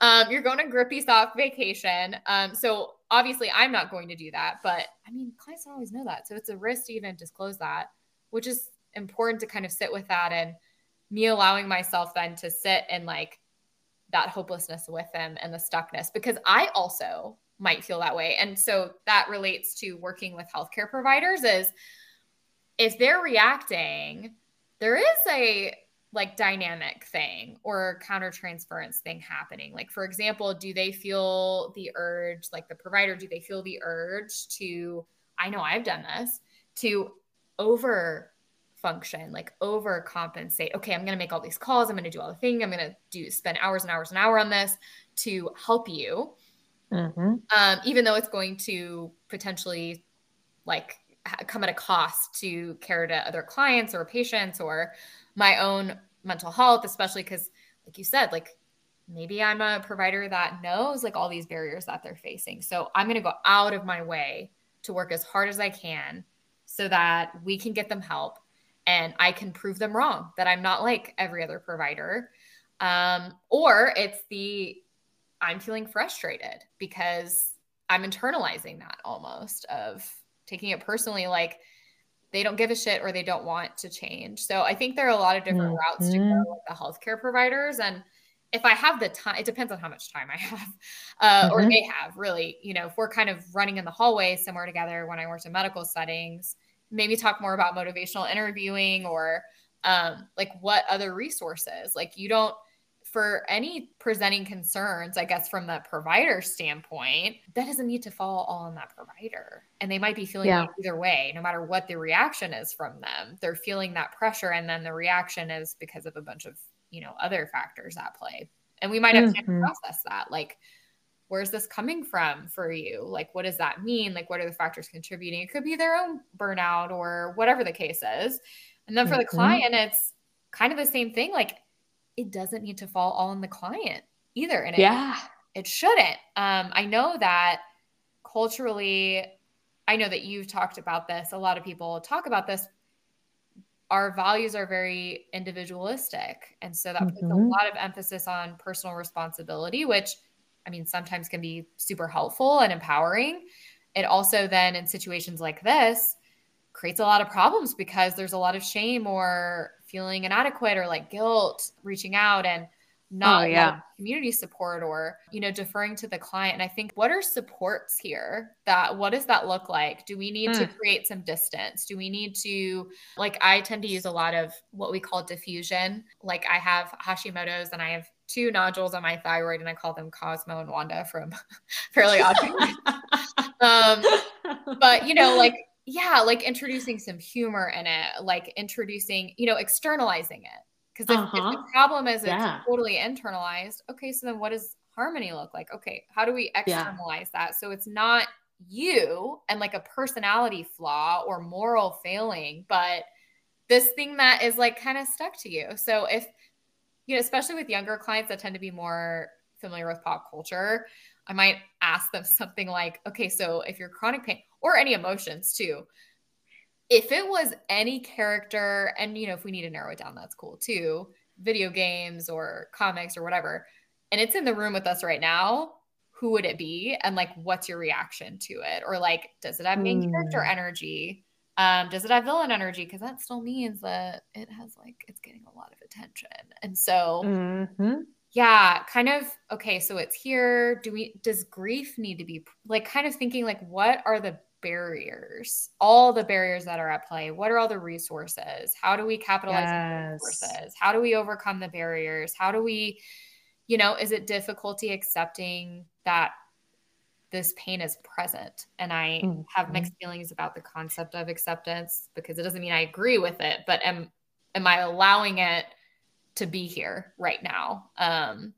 Um, you're going to grippy sock vacation. Um, so obviously, I'm not going to do that. But I mean, clients don't always know that, so it's a risk to even disclose that, which is important to kind of sit with that and me allowing myself then to sit and like that hopelessness with them and the stuckness because I also might feel that way. And so that relates to working with healthcare providers is if they're reacting, there is a like dynamic thing or countertransference thing happening. Like for example, do they feel the urge like the provider do they feel the urge to I know I've done this to over function, like overcompensate. Okay, I'm going to make all these calls. I'm going to do all the thing. I'm going to do spend hours and hours and hour on this to help you. Mm-hmm. Um, even though it's going to potentially like come at a cost to care to other clients or patients or my own mental health, especially because, like you said, like maybe I'm a provider that knows like all these barriers that they're facing. So I'm going to go out of my way to work as hard as I can so that we can get them help and I can prove them wrong that I'm not like every other provider. Um, or it's the I'm feeling frustrated because I'm internalizing that almost of taking it personally like they don't give a shit or they don't want to change. So I think there are a lot of different mm-hmm. routes to go with the healthcare providers. And if I have the time, it depends on how much time I have, uh, mm-hmm. or they have really, you know, if we're kind of running in the hallway somewhere together when I worked in medical settings, maybe talk more about motivational interviewing or um, like what other resources, like you don't, for any presenting concerns, I guess from the provider standpoint, that doesn't need to fall all on that provider. And they might be feeling yeah. either way, no matter what the reaction is from them. They're feeling that pressure. And then the reaction is because of a bunch of, you know, other factors at play. And we might have mm-hmm. to process that. Like, where's this coming from for you? Like, what does that mean? Like, what are the factors contributing? It could be their own burnout or whatever the case is. And then for mm-hmm. the client, it's kind of the same thing. Like, it doesn't need to fall all on the client either. And it, yeah, it shouldn't. Um, I know that culturally, I know that you've talked about this. A lot of people talk about this. Our values are very individualistic. And so that mm-hmm. puts a mm-hmm. lot of emphasis on personal responsibility, which I mean, sometimes can be super helpful and empowering. It also then in situations like this creates a lot of problems because there's a lot of shame or feeling inadequate or like guilt reaching out and not oh, yeah. community support or you know deferring to the client. And i think what are supports here that what does that look like? Do we need mm. to create some distance? Do we need to like i tend to use a lot of what we call diffusion. Like i have hashimoto's and i have two nodules on my thyroid and i call them cosmo and wanda from fairly odd um but you know like yeah, like introducing some humor in it, like introducing, you know, externalizing it. Because if, uh-huh. if, the uh-huh. problem is yeah. it's totally internalized, okay, so then what does harmony look like? Okay, how do we externalize yeah. that? So it's not you and like a personality flaw or moral failing, but this thing that is like kind of stuck to you. So if, you know, especially with younger clients that tend to be more familiar with pop culture, I might ask them something like, okay, so if you're chronic pain, or any emotions too. If it was any character, and you know, if we need to narrow it down, that's cool too. Video games or comics or whatever, and it's in the room with us right now, who would it be? And like, what's your reaction to it? Or like, does it have main mm. character energy? Um, does it have villain energy? Because that still means that it has like it's getting a lot of attention. And so mm-hmm. yeah, kind of okay, so it's here. Do we does grief need to be like kind of thinking like what are the barriers, all the barriers that are at play. What are all the resources? How do we capitalize yes. on the resources? How do we overcome the barriers? How do we, you know, is it difficulty accepting that this pain is present? And I mm-hmm. have mixed feelings about the concept of acceptance because it doesn't mean I agree with it, but am am I allowing it to be here right now? Um,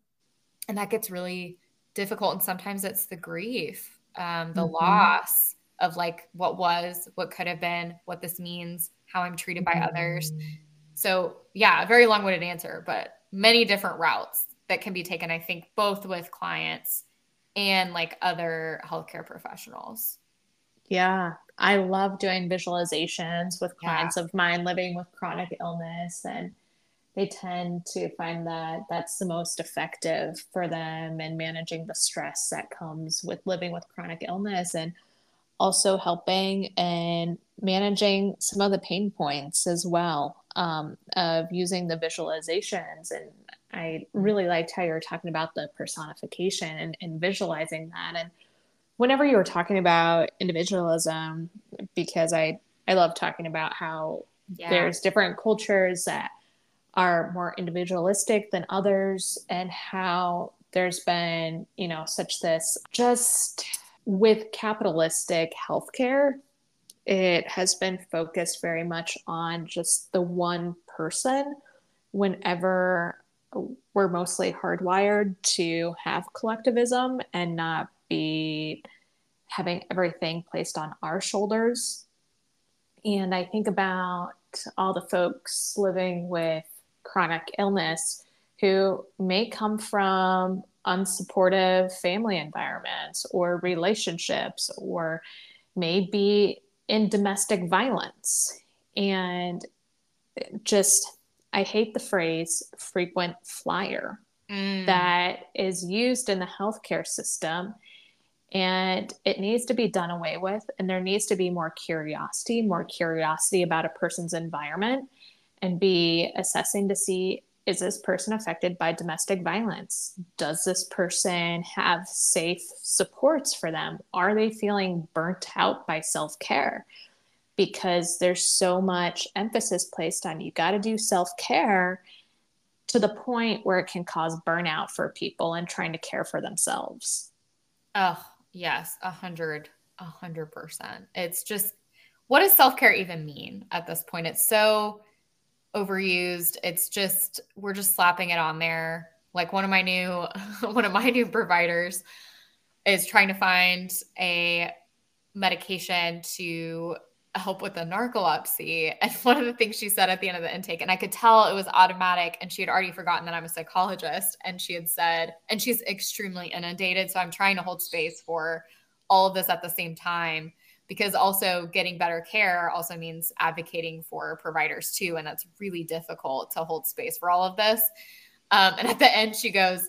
and that gets really difficult. And sometimes it's the grief, um, the mm-hmm. loss of like what was, what could have been, what this means, how I'm treated by others. Mm. So, yeah, a very long winded answer, but many different routes that can be taken, I think, both with clients and like other healthcare professionals. Yeah, I love doing visualizations with clients yeah. of mine living with chronic illness and they tend to find that that's the most effective for them in managing the stress that comes with living with chronic illness and also helping and managing some of the pain points as well um, of using the visualizations. And I really liked how you were talking about the personification and, and visualizing that. And whenever you were talking about individualism, because I, I love talking about how yeah. there's different cultures that are more individualistic than others and how there's been, you know, such this just with capitalistic healthcare, it has been focused very much on just the one person whenever we're mostly hardwired to have collectivism and not be having everything placed on our shoulders. And I think about all the folks living with chronic illness who may come from unsupportive family environments or relationships or maybe in domestic violence. And just, I hate the phrase frequent flyer mm. that is used in the healthcare system. and it needs to be done away with and there needs to be more curiosity more curiosity about a person's environment and be assessing to see is this person affected by domestic violence does this person have safe supports for them are they feeling burnt out by self-care because there's so much emphasis placed on you got to do self-care to the point where it can cause burnout for people and trying to care for themselves oh Yes, a hundred, a hundred percent. It's just what does self-care even mean at this point? It's so overused. It's just we're just slapping it on there. Like one of my new one of my new providers is trying to find a medication to help with the narcolepsy. And one of the things she said at the end of the intake, and I could tell it was automatic, and she had already forgotten that I'm a psychologist. And she had said, and she's extremely inundated. So I'm trying to hold space for all of this at the same time because also getting better care also means advocating for providers too. And that's really difficult to hold space for all of this. Um, and at the end, she goes,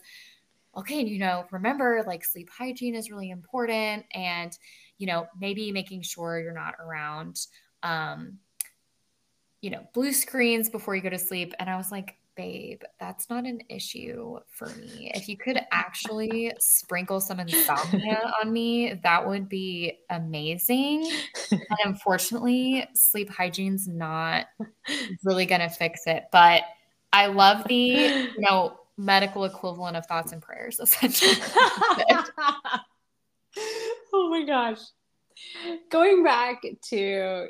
okay, and you know, remember like sleep hygiene is really important. And you know, maybe making sure you're not around, um, you know, blue screens before you go to sleep. And I was like, babe, that's not an issue for me. If you could actually sprinkle some insomnia on me, that would be amazing. And unfortunately, sleep hygiene's not really going to fix it. But I love the, you know, medical equivalent of thoughts and prayers, essentially. oh my gosh. Going back to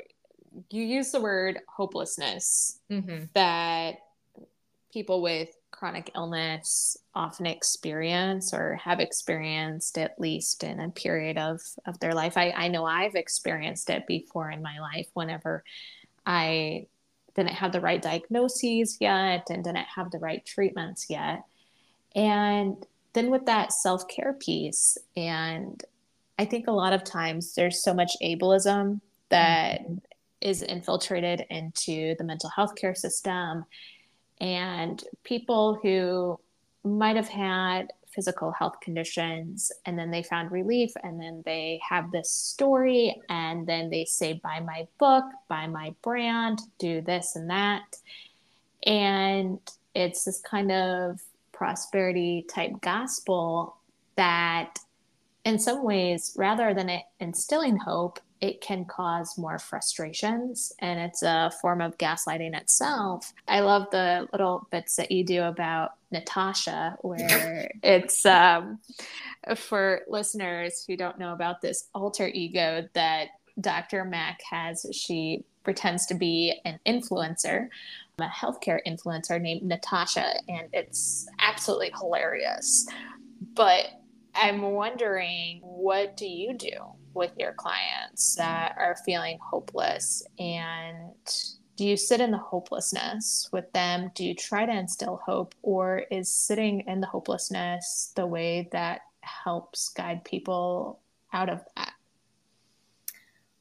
you use the word hopelessness mm-hmm. that people with chronic illness often experience or have experienced at least in a period of, of their life. I, I know I've experienced it before in my life whenever I didn't have the right diagnoses yet and didn't have the right treatments yet. And then with that self care piece and I think a lot of times there's so much ableism that mm-hmm. is infiltrated into the mental health care system. And people who might have had physical health conditions and then they found relief and then they have this story and then they say buy my book buy my brand do this and that. And it's this kind of prosperity type gospel that in some ways, rather than it instilling hope, it can cause more frustrations and it's a form of gaslighting itself. I love the little bits that you do about Natasha, where it's um, for listeners who don't know about this alter ego that Dr. Mac has. She pretends to be an influencer, a healthcare influencer named Natasha, and it's absolutely hilarious. But I'm wondering what do you do with your clients that are feeling hopeless and do you sit in the hopelessness with them? Do you try to instill hope or is sitting in the hopelessness the way that helps guide people out of that?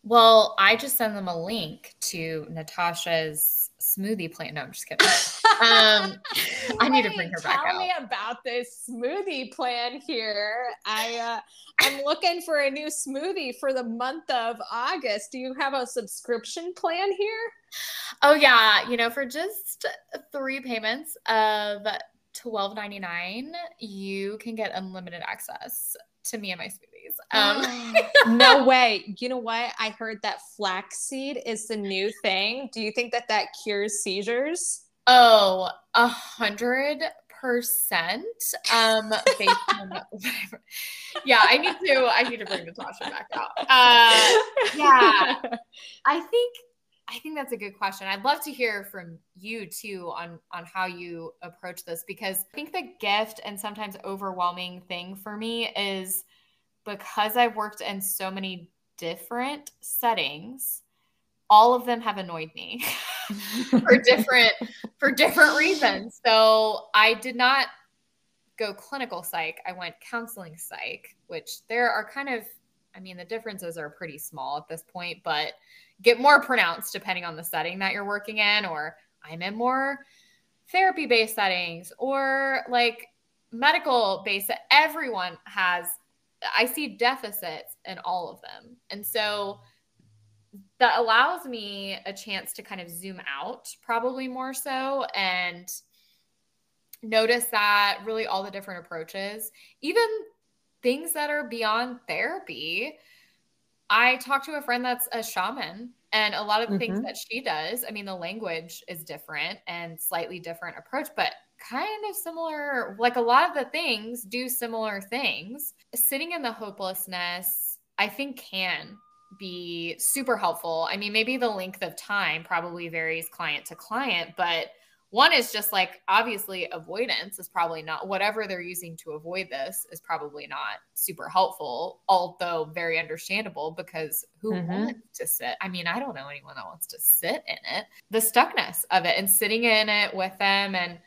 Well, I just send them a link to Natasha's smoothie plan. No, I'm just kidding. Um, I need to bring her back tell out. Me about this smoothie plan here. I uh, I'm looking for a new smoothie for the month of August. Do you have a subscription plan here? Oh yeah, you know, for just three payments of twelve ninety nine, you can get unlimited access to me and my smoothies. Um, no way. You know what? I heard that flaxseed is the new thing. Do you think that that cures seizures? Oh, a hundred percent. Um, yeah, I need to. I need to bring Natasha back out. Uh, yeah, I think. I think that's a good question. I'd love to hear from you too on on how you approach this because I think the gift and sometimes overwhelming thing for me is because I've worked in so many different settings all of them have annoyed me for different for different reasons. So I did not go clinical psych. I went counseling psych, which there are kind of I mean the differences are pretty small at this point, but get more pronounced depending on the setting that you're working in or I'm in more therapy based settings or like medical based everyone has I see deficits in all of them. And so that allows me a chance to kind of zoom out, probably more so, and notice that really all the different approaches, even things that are beyond therapy. I talked to a friend that's a shaman, and a lot of the mm-hmm. things that she does, I mean, the language is different and slightly different approach, but kind of similar. Like a lot of the things do similar things. Sitting in the hopelessness, I think, can be super helpful. I mean, maybe the length of time probably varies client to client, but one is just like obviously avoidance is probably not whatever they're using to avoid this is probably not super helpful, although very understandable because who mm-hmm. wants to sit? I mean, I don't know anyone that wants to sit in it. The stuckness of it and sitting in it with them and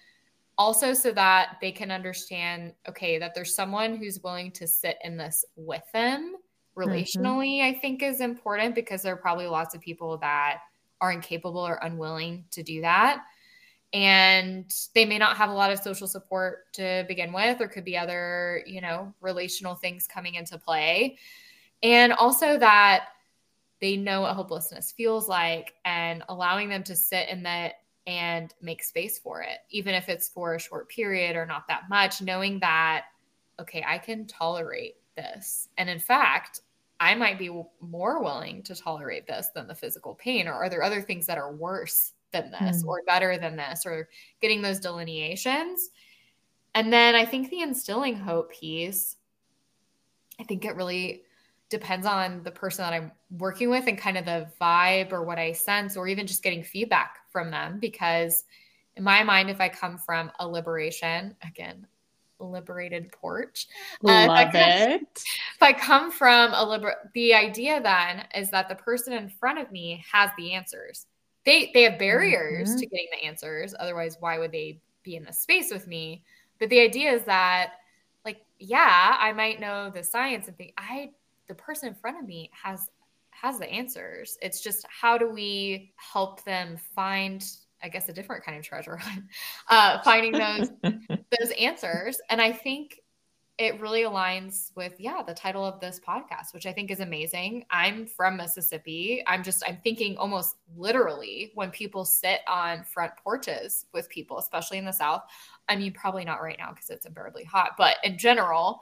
also so that they can understand okay that there's someone who's willing to sit in this with them. Relationally mm-hmm. i think is important because there are probably lots of people that are incapable or unwilling to do that. And they may not have a lot of social support to begin with. Or could be other you know relational things coming into play. And also that they know what hopelessness feels like and allowing them to sit in that and make space for it even if it's for a short period or not that much knowing that okay i can tolerate this and in fact i might be more willing to tolerate this than the physical pain or are there other things that are worse than this mm. or better than this or getting those delineations. And then I think the instilling hope piece, I think it really depends on the person that I'm working with and kind of the vibe or what I sense, or even just getting feedback from them. Because in my mind, if I come from a liberation, again, liberated porch. Uh, Love if I come, it. If I come from a liberal, the idea then is that the person in front of me has the answers they they have barriers mm-hmm. to getting the answers otherwise why would they be in the space with me but the idea is that like yeah i might know the science and think i the person in front of me has has the answers it's just how do we help them find i guess a different kind of treasure hunt uh, finding those those answers. And i think it really aligns with yeah the title of this podcast which i think is amazing. I'm from mississippi. I'm just i'm thinking almost literally when people sit on front porches with people especially in the south i mean probably not right now because it's unbearably hot but in general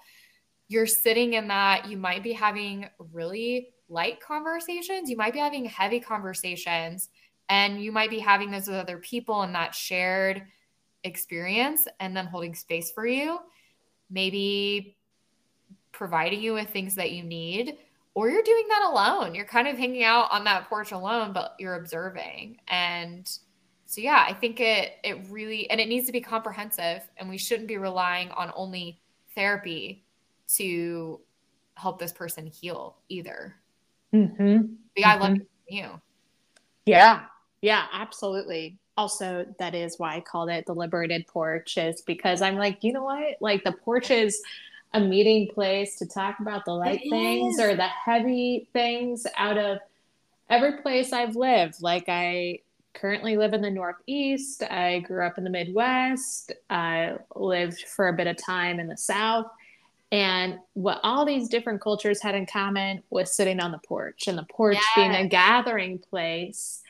you're sitting in that you might be having really light conversations you might be having heavy conversations and you might be having those with other people and that shared experience and then holding space for you maybe providing you with things that you need or you're doing that alone. You're kind of hanging out on that porch alone, but you're observing. And so yeah, I think it it really and it needs to be comprehensive and we shouldn't be relying on only therapy to help this person heal either. Mm-hmm. Yeah, mm-hmm. I love you. Yeah. Yeah, absolutely also that is why I called it the liberated porch is because I'm like, you know what? Like the porch is a meeting place to talk about the light it things is. or the heavy things out of every place I've lived. Like I currently live in the Northeast. I grew up in the Midwest. I lived for a bit of time in the South. And what all these different cultures had in common was sitting on the porch and the porch yes. being a gathering place.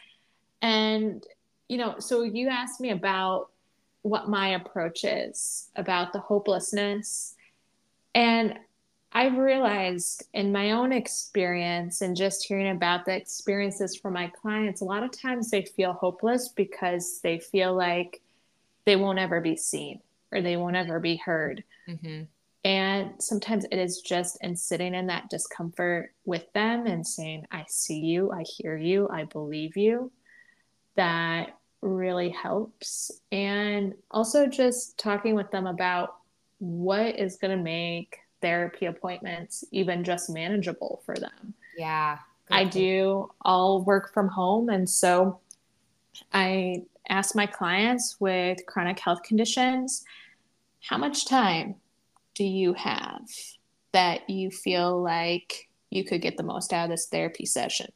And you know, so you asked me about what my approach is about the hopelessness. And I've realized in my own experience and just hearing about the experiences from my clients, a lot of times they feel hopeless because they feel like they won't ever be seen or they won't ever be heard. Mm-hmm. And sometimes it is just in sitting in that discomfort with them and saying, I see you, I hear you, I believe you, that really helps. And also just talking with them about what is going to make therapy appointments even just manageable for them. Yeah. I do all work from home. And so I ask my clients with chronic health conditions how much time do you have that you feel like you could get the most out of this therapy session?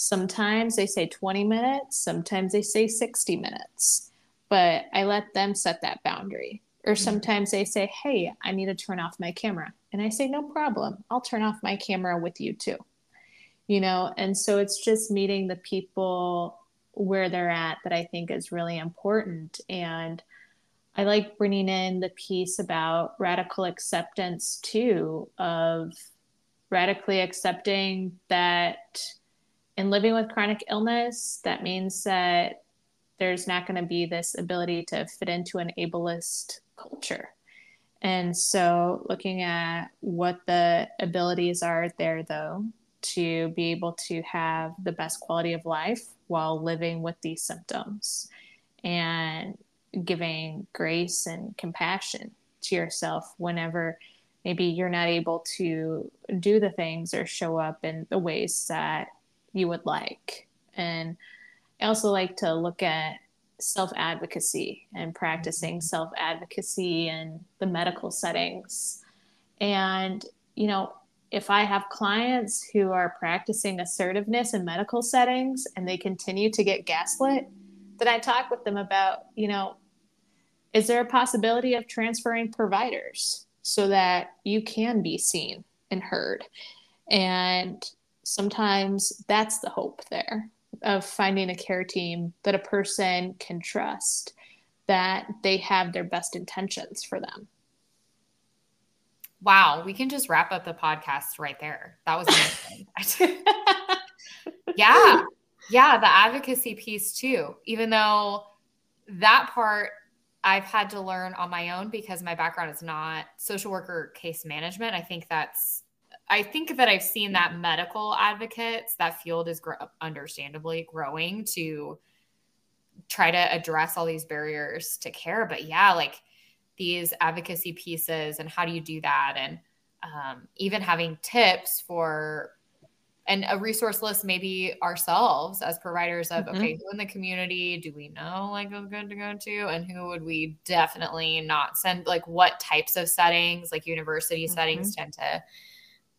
Sometimes they say 20 minutes, sometimes they say 60 minutes, but I let them set that boundary Or mm-hmm. sometimes they say, Hey, I need to turn off my camera. And I say, No problem. I'll turn off my camera with you too. You know, and so it's just meeting the people where they're at that I think is really important. And I like bringing in the piece about radical acceptance too, of radically accepting that in living with chronic illness, that means that there's not going to be this ability to fit into an ableist culture. And so, looking at what the abilities are there, though, to be able to have the best quality of life while living with these symptoms and giving grace and compassion to yourself whenever maybe you're not able to do the things or show up in the ways that you would like. And I also like to look at self advocacy and practicing mm-hmm. self advocacy in the medical settings. And, you know, if I have clients who are practicing assertiveness in medical settings and they continue to get gaslit, then I talk with them about, you know, is there a possibility of transferring providers so that you can be seen and heard? And sometimes that's the hope there of finding a care team that a person can trust that they have their best intentions for them. Wow, we can just wrap up the podcast right there. That was amazing. yeah. Yeah, the advocacy piece too. Even though that part I've had to learn on my own because my background is not social worker case management. I think that's I think that I've seen that medical advocates, that field is gr- understandably growing to try to address all these barriers to care. But yeah, like these advocacy pieces and how do you do that? And um, even having tips for and a resource list maybe ourselves as providers of mm-hmm. okay who in the community do we know like is good to go to and who would we definitely not send like what types of settings like university mm-hmm. settings tend to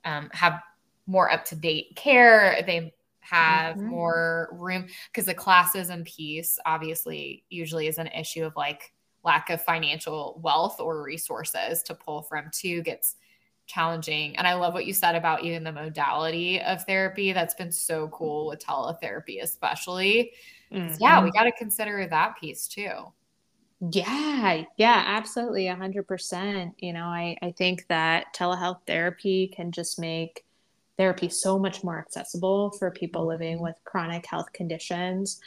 um, have more up to date care. They have mm-hmm. more room because the classes and piece obviously usually is an issue of like lack of financial wealth or resources to pull from too gets challenging. And I love what you said about even the modality of therapy. That's been so cool with teletherapy, especially. Mm-hmm. Yeah, we mm-hmm. got to consider that piece too. Yeah, yeah, absolutely. A hundred percent. You know, I, I think that telehealth therapy can just make therapy so much more accessible for people living mm-hmm. with chronic health conditions.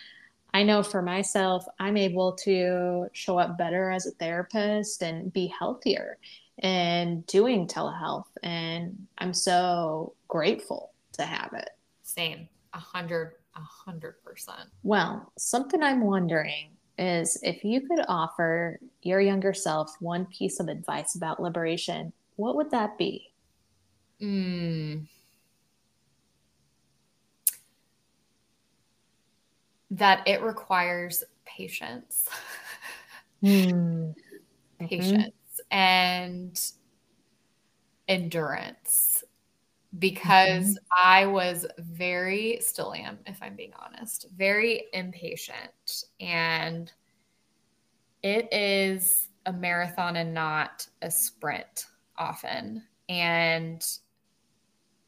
I know for myself, I'm able to show up better as a therapist and be healthier and doing telehealth. And I'm so grateful to have it. Same, a hundred, a hundred percent. Well, something I'm wondering is if you could offer your younger self one piece of advice about liberation, what would that be? Mm. That it requires patience. Mm. Patience mm-hmm. and endurance because mm-hmm. I was very, still am, if I'm being honest, very impatient. And it is a marathon and not a sprint often. And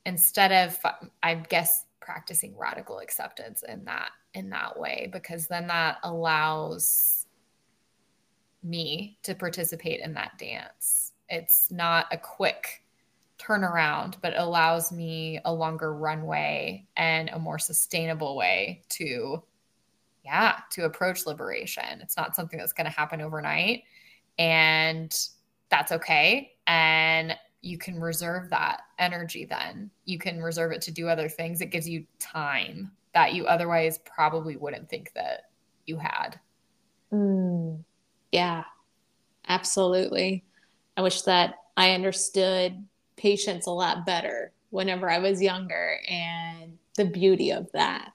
instead of, I guess, practicing radical acceptance in that in that way because then that allows me to participate in that dance it's not a quick turnaround, but allows me a longer runway and a more sustainable way to, yeah, to approach liberation. It's not something that's going to happen overnight. And that's okay. And you can reserve that energy then. You can reserve it to do other things. It gives you time that you otherwise probably wouldn't think that you had. Mm, yeah, absolutely. I wish that I understood patience a lot better whenever I was younger and the beauty of that.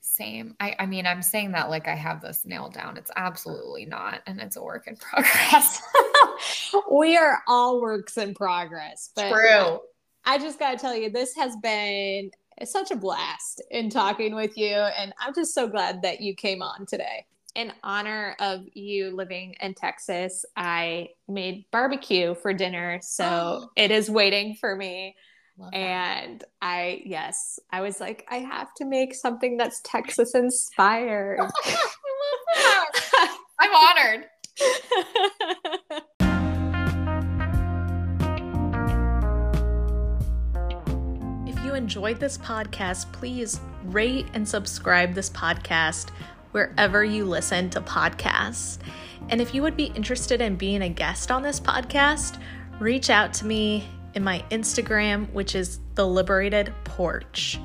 Same. I, I mean, I'm saying that like I have this nailed down. It's absolutely not. And it's a work in progress. we are all works in progress. But True. I just got to tell you, this has been such a blast in talking with you. And I'm just so glad that you came on today. In honor of you living in Texas, I made barbecue for dinner. So it is waiting for me. And I, yes, I was like, I have to make something that's Texas inspired. I'm honored. if you enjoyed this podcast, please rate and subscribe this podcast wherever you listen to podcasts. And if you would be interested in being a guest on this podcast, reach out to me in my Instagram, which is the Liberated Porch.